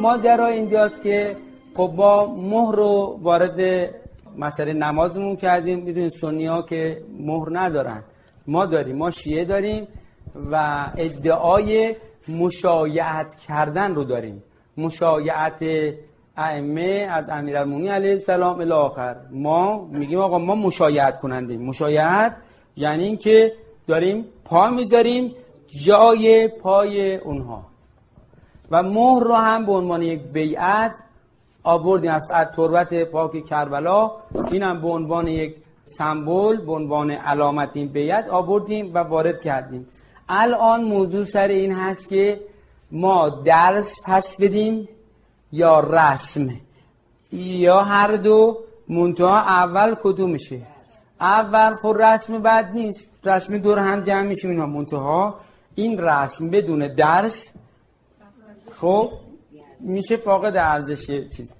ماجرا اینجاست که خب با مهر رو وارد مسئله نمازمون کردیم. می‌دونید سنی ها که مهر ندارن. ما داریم ما شیعه داریم و ادعای مشایعت کردن رو داریم. مشایعت ائمه از امیرالمومنین علیه السلام الی آخر. ما میگیم آقا ما مشایعت کننده مشایعت یعنی اینکه داریم پا می‌ذاریم جای پای اونها. و مهر رو هم به عنوان یک بیعت آوردیم از تربت پاک کربلا. این هم به عنوان یک سمبل به عنوان علامت این بیعت آوردیم و وارد کردیم. الان موضوع سر این هست که ما درس پس بدیم یا رسم؟ یا هر دو منتها اول کدوم میشه؟ اول خب رسم بد نیست. رسم دور هم جمع میشیم اینا منتها. این رسم بدون درس خب میشه فاقد ارزش چیز.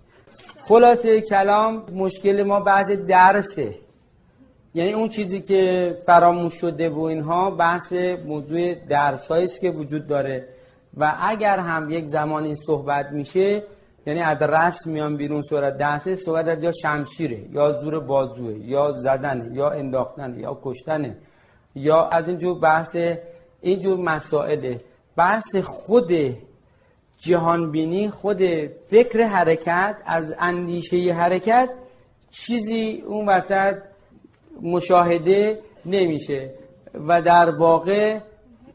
خلاصه کلام مشکل ما بعد درسه. یعنی اون چیزی که فراموش شده و اینها بحث موضوع درس که وجود داره. و اگر هم یک زمان این صحبت میشه یعنی از رسم میان بیرون صورت درسه صحبت از یا شمشیره یا زور بازوه یا زدنه یا انداختنه یا کشتنه یا از اینجور بحث اینجور مسائله. بحث خود جهانبینی خود فکر حرکت از اندیشه حرکت چیزی اون وسط مشاهده نمیشه و در واقع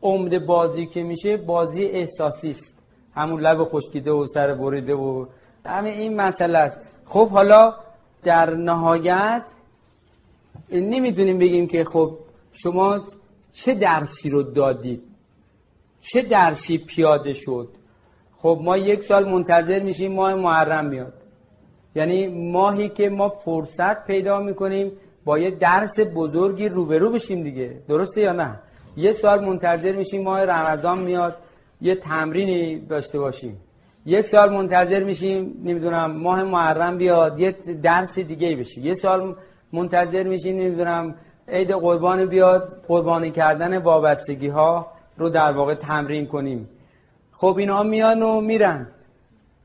عمد بازی که میشه بازی احساسی است. همون لب خشکیده و سر بریده و همه این مسئله است. خب حالا در نهایت نمی‌دونیم بگیم که خب شما چه درسی رو دادید؟ چه درسی پیاده شد؟ خب ما یک سال منتظر میشیم ماه محرم میاد یعنی ماهی که ما فرصت پیدا می‌کنیم با یه درس بزرگی روبرو بشیم دیگه. درسته یا نه؟ یه سال منتظر میشیم ماه رمضان میاد یه تمرینی داشته باشیم. یک سال منتظر میشیم نمی‌دونم ماه محرم بیاد یه درس دیگه بشه یه سال منتظر میشیم نمی‌دونم عید قربان بیاد قربانی کردن وابستگی ها رو در واقع تمرین کنیم. خب اینا میان و میرن.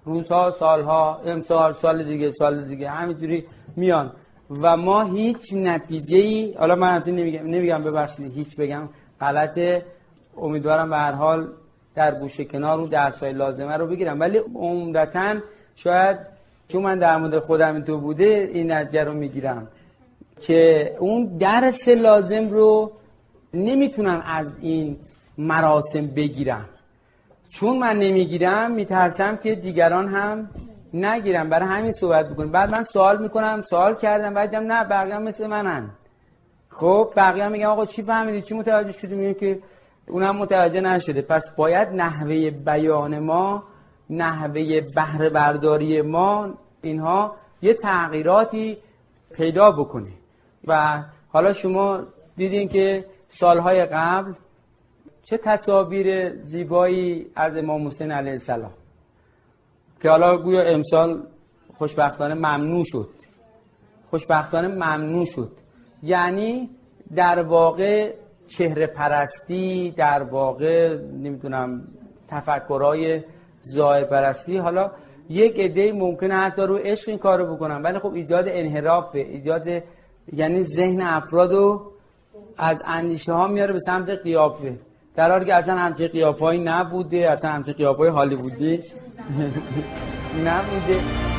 روزها سالها امسال سال دیگه سال دیگه همینجوری میان. و ما هیچ نتیجه ای حالا من نمیگم نمیگم ببخشید هیچ بگم غلطه امیدوارم به هر حال در گوشه کنار رو درسای لازمه رو بگیرم. ولی عمدتا شاید چون من در مورد خودم تو بوده این نتیجه رو می‌گیرم که اون درس لازم رو نمی‌تونم از این مراسم بگیرم. چون من نمی‌گیرم میترسم که دیگران هم نگیرم برای همین صحبت بکنم بعد من سوال می‌کنم سوال کردم بعد نه بقیه هم مثل منن. خب بقیه هم میگم آقا چی فهمیدی؟ چی متوجه شدی؟ میگم که اونم متوجه نشده. پس باید نحوه بیان ما نحوه بهره برداری ما اینها یه تغییراتی پیدا بکنه. و حالا شما دیدین که سالهای قبل چه تصاویر زیبایی از امام حسین علیه السلام که حالا گویا امسال خوشبختانه ممنوع شد. خوشبختانه ممنوع شد. یعنی در واقع چهره پرستی در واقع نمی‌دونم تفکرهای زای پرستی حالا یک عده ممکنه حتی رو عشق این کارو بکنن ولی خب ایجاد انحرافه ایجاد یعنی ذهن افرادو از اندیشه ها میاره به سمت قیافه. در حالی که اصلا همچه قیافهایی نبوده اصلا همچه قیافه هالیوودی نبوده.